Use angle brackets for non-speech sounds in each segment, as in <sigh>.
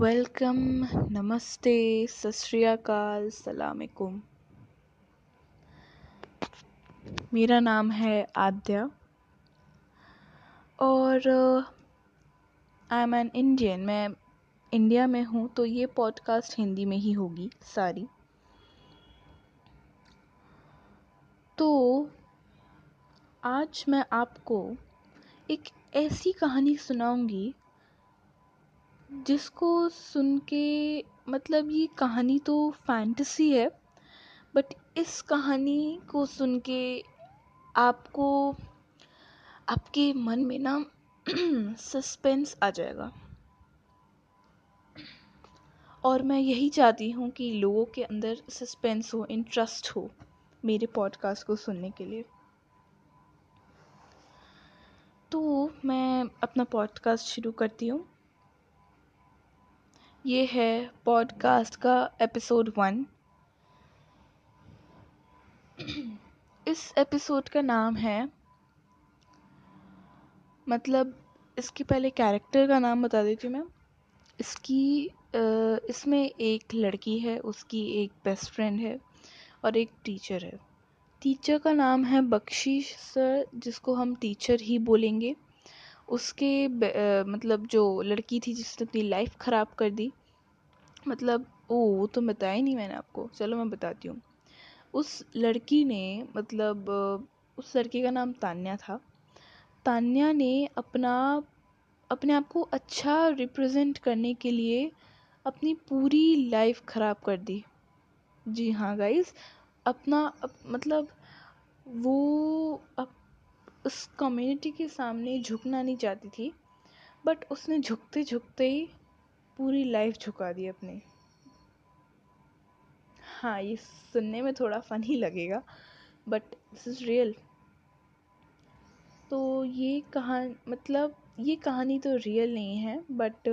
Welcome, नमस्ते सत श्री सलामकुम। मेरा नाम है आद्या और आई एम एन इंडियन मैं इंडिया में हूँ तो ये पॉडकास्ट हिंदी में ही होगी, सारी। तो आज मैं आपको एक ऐसी कहानी सुनाऊँगी जिसको सुन के मतलब ये कहानी तो फैंटेसी है बट इस कहानी को सुन के आपको, आपके मन में ना <clears throat> सस्पेंस आ जाएगा। और मैं यही चाहती हूँ कि लोगों के अंदर सस्पेंस हो इंटरेस्ट हो, मेरे पॉडकास्ट को सुनने के लिए। तो मैं अपना पॉडकास्ट शुरू करती हूँ। ये है पॉडकास्ट का एपिसोड वन इस एपिसोड का नाम है मतलब इसके पहले कैरेक्टर का नाम बता देती हूँ मैं इसकी इसमें एक लड़की है, उसकी एक बेस्ट फ्रेंड है और एक टीचर है. टीचर का नाम है बख्शीश सर, जिसको हम टीचर ही बोलेंगे. उसके मतलब जो लड़की थी जिसने अपनी लाइफ ख़राब कर दी मतलब ओ वो तो बताया नहीं मैंने आपको। चलो मैं बताती हूँ। उस लड़की ने मतलब उस लड़की का नाम तान्या था। तान्या ने अपना अपने आप को अच्छा रिप्रेजेंट करने के लिए अपनी पूरी लाइफ ख़राब कर दी। जी हाँ गाइस अपना अप, मतलब वो अप, उस कम्युनिटी के सामने झुकना नहीं चाहती थी बट उसने झुकते झुकते ही पूरी लाइफ झुका दी अपनी। हाँ ये सुनने में थोड़ा फनी लगेगा बट दिस इज़ रियल तो ये कहानी मतलब ये कहानी तो रियल नहीं है बट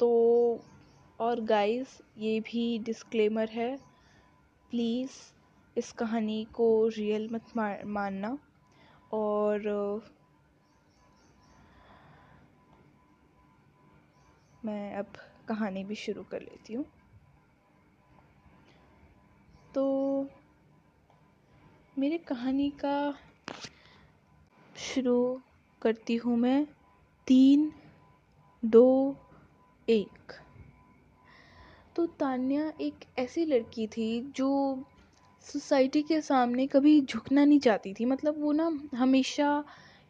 तो और गाइस ये भी डिस्क्लेमर है प्लीज़ इस कहानी को रियल मत मानना, और मैं अब कहानी भी शुरू कर लेती हूँ। तो मेरी कहानी का शुरू करती हूँ मैं। तीन दो एक। तो तान्या एक ऐसी लड़की थी जो सोसाइटी के सामने कभी झुकना नहीं चाहती थी। मतलब वो ना हमेशा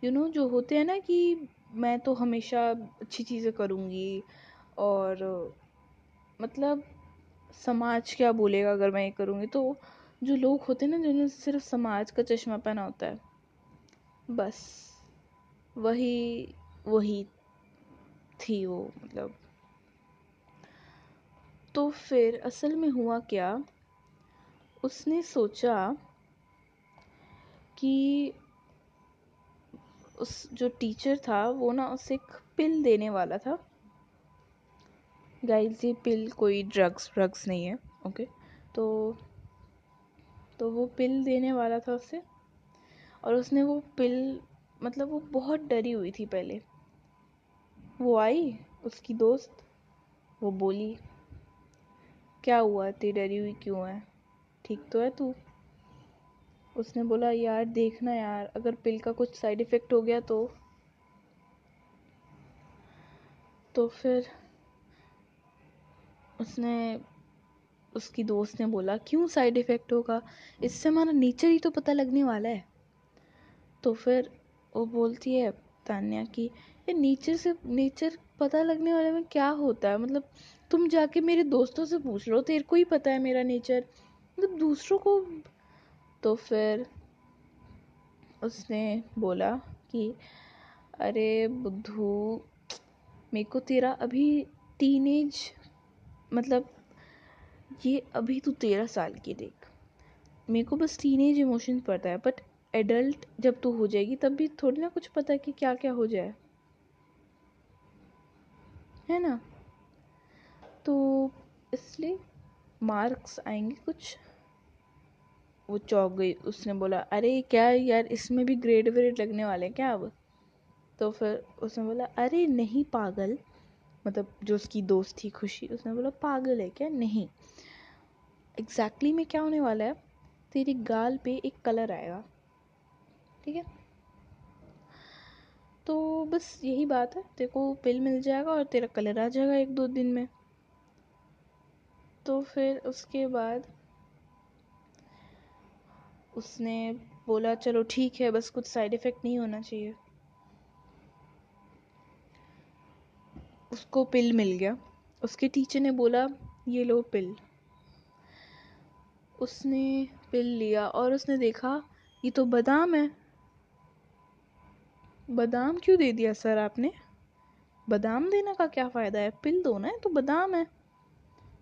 यू you नो know, जो होते हैं ना कि मैं तो हमेशा अच्छी चीज़ें करूँगी और मतलब समाज क्या बोलेगा अगर मैं ये करूँगी? तो जो लोग होते हैं ना जिन्होंने सिर्फ़ समाज का चश्मा पहना होता है, बस, वही वही थी वो मतलब। तो फिर असल में हुआ क्या? उसने सोचा कि उस जो टीचर था, वो ना उसे एक पिल देने वाला था। गाइस ये पिल कोई ड्रग्स व्रग्स नहीं है ओके तो तो वो पिल देने वाला था उसे। और उसने वो पिल मतलब वो बहुत डरी हुई थी पहले। वो आई, उसकी दोस्त, वो बोली, क्या हुआ? तेरी डरी हुई क्यों है? ठीक तो है तू? उसने बोला, यार, देखना यार, अगर पिल का कुछ साइड इफ़ेक्ट हो गया तो। तो फिर उसने, उसकी दोस्त ने बोला, क्यों साइड इफ़ेक्ट होगा? इससे हमारा नेचर ही तो पता लगने वाला है। तो फिर वो बोलती है, तान्या, की, ये नेचर से नेचर पता लगने वाले में क्या होता है? मतलब तुम जाके मेरे दोस्तों से पूछ लो, तेरे को ही पता है मेरा नेचर मतलब दूसरों को तो फिर उसने बोला कि, अरे बुद्धू, मेरे को तेरा अभी टीनेज मतलब ये अभी तू तेरह साल की देख। मेरे को बस टीनेज इमोशन पता है बट एडल्ट जब तू हो जाएगी, तब भी थोड़ी ना कुछ पता है कि क्या क्या हो जाए। है ना? तो इसलिए मार्क्स आएँगे कुछ वो चौक गई, उसने बोला, अरे क्या यार, इसमें भी ग्रेड व्रेड लगने वाले हैं क्या अब? तो फिर उसने बोला, अरे नहीं पागल। मतलब जो उसकी दोस्त थी खुशी, उसने बोला, पागल है क्या? नहीं। एग्जैक्टली exactly में क्या होने वाला है? तेरी गाल पे एक कलर आएगा। ठीक है? तो बस यही बात है। तेरे को पिल मिल जाएगा और तेरा कलर आ जाएगा एक दो दिन में। तो फिर उसके बाद उसने बोला, चलो ठीक है, बस कुछ साइड इफ़ेक्ट नहीं होना चाहिए. उसको पिल मिल गया। उसके टीचर ने बोला, ये लो पिल उसने पिल लिया और उसने देखा, ये तो बादाम है. बादाम क्यों दे दिया सर आपने? बादाम देने का क्या फ़ायदा है? पिल दो ना तो बादाम है.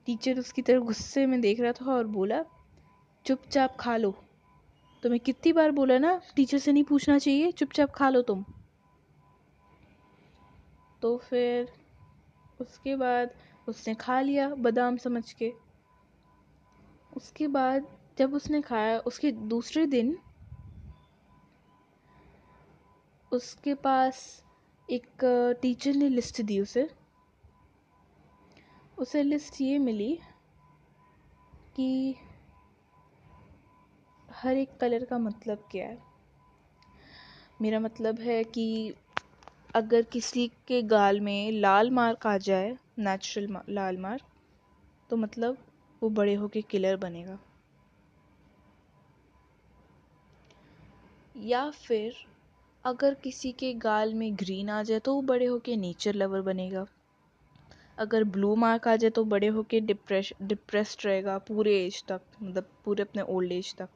टीचर उसकी तरफ़ गुस्से में देख रहा था और बोला, चुपचाप खा लो। तुम्हें कितनी बार बोला ना टीचर से नहीं पूछना चाहिए, चुपचाप खा लो तुम। तो फिर उसके बाद उसने खा लिया बादाम समझ के। उसके बाद जब उसने खाया, उसके दूसरे दिन उसके पास एक टीचर ने लिस्ट दी उसे। उसे लिस्ट ये मिली कि हर एक कलर का मतलब क्या है? मेरा मतलब है कि अगर किसी के गाल में लाल मार्क आ जाए नेचुरल लाल मार्क तो मतलब वो बड़े होके किलर बनेगा। या फिर अगर किसी के गाल में ग्रीन आ जाए तो वो बड़े होके नेचर लवर बनेगा। अगर ब्लू मार्क आ जाए तो बड़े होके डिप्रेश डिप्रेस्ड रहेगा, पूरे एज तक मतलब पूरे अपने ओल्ड एज तक।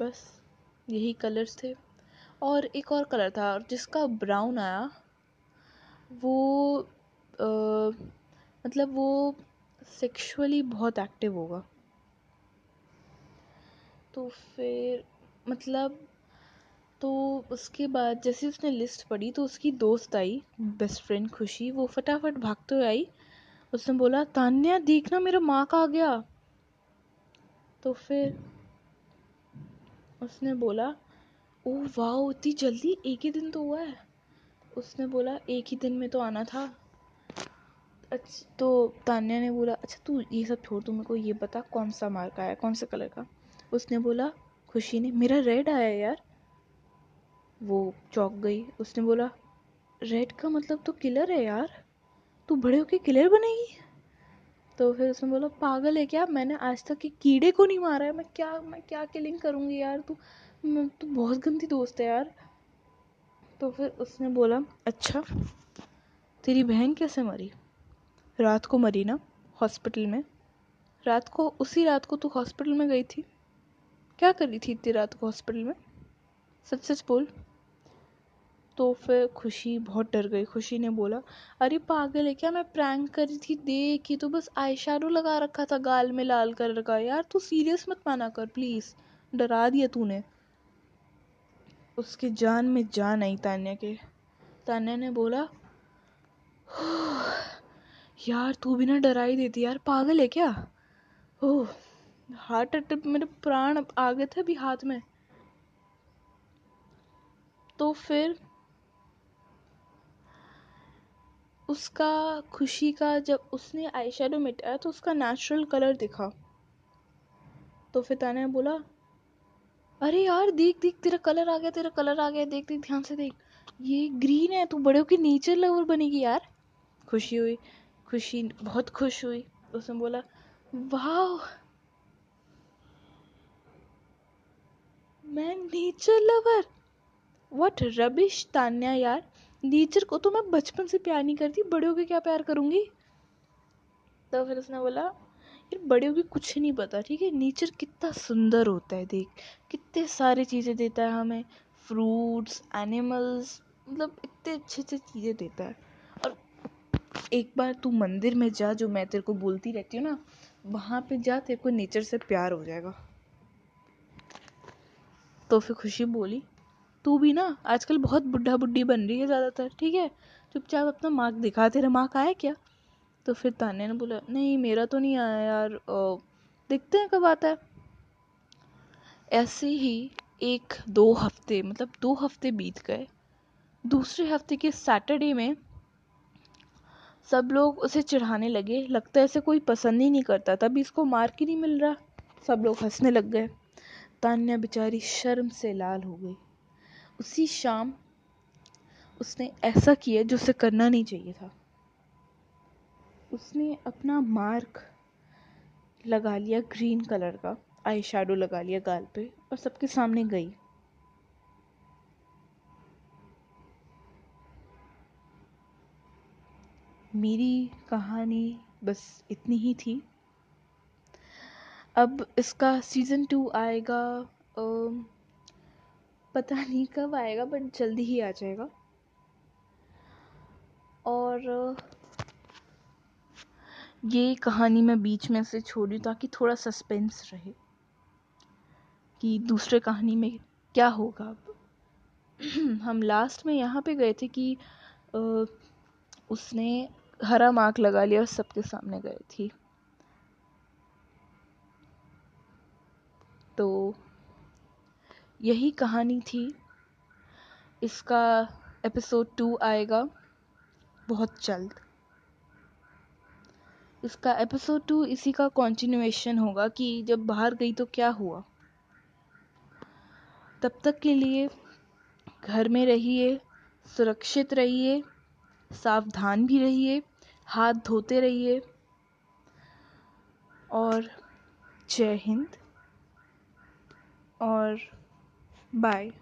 बस यही कलर्स थे। और एक और कलर था जिसका ब्राउन आया, वो मतलब वो सेक्सुअली बहुत एक्टिव होगा। तो फिर मतलब तो उसके बाद जैसे उसने लिस्ट पढ़ी तो उसकी दोस्त आई बेस्ट फ्रेंड खुशी, वो फटाफट भागते हुए आई। उसने बोला, तान्या, देखना, मेरा मार्क आ गया। तो फिर उसने बोला, ओ वाह इतनी जल्दी? एक ही दिन तो हुआ है। उसने बोला, एक ही दिन में तो आना था। अच्छा तो तान्या ने बोला अच्छा तू ये सब छोड़, तू मेरे को ये बता, कौन सा मार्क आया, कौन सा कलर का? उसने बोला, खुशी ने, मेरा रेड आया यार। वो चौक गई। उसने बोला रेड का मतलब तो किलर है यार। तू बड़े होके किलर बनेगी? तो फिर उसने बोला, पागल है क्या? मैंने आज तक एक कीड़े को नहीं मारा है। मैं क्या मैं क्या किलिंग करूँगी यार? तू तू बहुत गंदी दोस्त है यार। तो फिर उसने बोला अच्छा तेरी बहन कैसे मरी? रात को मरी ना हॉस्पिटल में? रात को, उसी रात को तू हॉस्पिटल में गई थी? क्या करी थी इतनी रात को हॉस्पिटल में? सच सच बोल। तो फिर खुशी बहुत डर गई। खुशी ने बोला, अरे पागल है क्या? मैं प्रैंक करी थी, देख ही तो बस आई लगा रखा था गाल में लाल कलर का। यार तू सीरियस मत माना कर प्लीज़ डरा दिया तूने। उसके जान में जान आई तान्या के। तान्या ने बोला यार तू भी ना डरा ही देती, यार पागल है क्या? ओह हार्ट अटैक मेरे प्राण आ गए थे अभी हाथ में। तो फिर उसका खुशी का जब उसने आई शेडो मिटाया तो उसका नेचुरल कलर दिखा। तो फिर ताने बोला, अरे यार, देख देख, तेरा कलर आ गया, तेरा कलर आ गया, देख देख, ध्यान से देख। ये ग्रीन है, तू बड़े होकर नेचर लवर बनेगी यार। खुशी हुई, खुशी, बहुत खुश हुई। उसने बोला वाह मैं nature lover what rubbish Tanya यार। नेचर को तो मैं बचपन से प्यार नहीं करती, बड़े होके क्या प्यार करूँगी? तो फिर उसने बोला, यार, बड़े होके कुछ नहीं पता, ठीक है? नेचर कितना सुंदर होता है, देख। कितने सारी चीज़ें देता है हमें। फ्रूट्स एनिमल्स मतलब इतने अच्छे अच्छे चीज़ें देता है। और एक बार तू मंदिर में जा, जो मैं तेरे को बोलती रहती हूँ ना, वहाँ पे जा, तेरे को नेचर से प्यार हो जाएगा। तो फिर खुशी बोली तू भी ना आजकल बहुत बुढ़ा बुढ़ी बन रही है ज़्यादातर, ठीक है? चुपचाप अपना मार्क दिखा, तेरा मार्क आया क्या? तो फिर तान्या ने बोला, नहीं, मेरा तो नहीं आया यार देखते हैं कब आता है। ऐसे ही एक दो हफ़्ते मतलब दो हफ़्ते बीत गए। दूसरे हफ़्ते के सैटरडे में सब लोग उसे चिढ़ाने लगे। लगता है इसे कोई पसंद ही नहीं करता, तभी इसको मार्क ही नहीं मिल रहा। सब लोग हंसने लग गए। तान्या बेचारी शर्म से लाल हो गई। उसी शाम उसने ऐसा किया जो उसे करना नहीं चाहिए था। उसने अपना मार्क लगा लिया ग्रीन कलर का, आई शेडो लगा लिया गाल पे और सबके सामने गई। मेरी कहानी बस इतनी ही थी। अब इसका सीज़न टू आएगा पता नहीं कब आएगा बट जल्दी ही आ जाएगा। और, ये कहानी मैं बीच में से छोड़ी ताकि थोड़ा सस्पेंस रहे कि दूसरे कहानी में क्या होगा अब। <clears throat> हम लास्ट में यहाँ पे गए थे कि उसने हरा मार्क लगा लिया और सबके सामने गए थी। तो यही कहानी थी। इसका एपिसोड टू आएगा। बहुत जल्द। इसका एपिसोड टू इसी का कंटिन्यूएशन होगा कि जब बाहर गई तो क्या हुआ। तब तक के लिए घर में रहिए, सुरक्षित रहिए, सावधान भी रहिए, हाथ धोते रहिए। और जय हिंद। और Bye.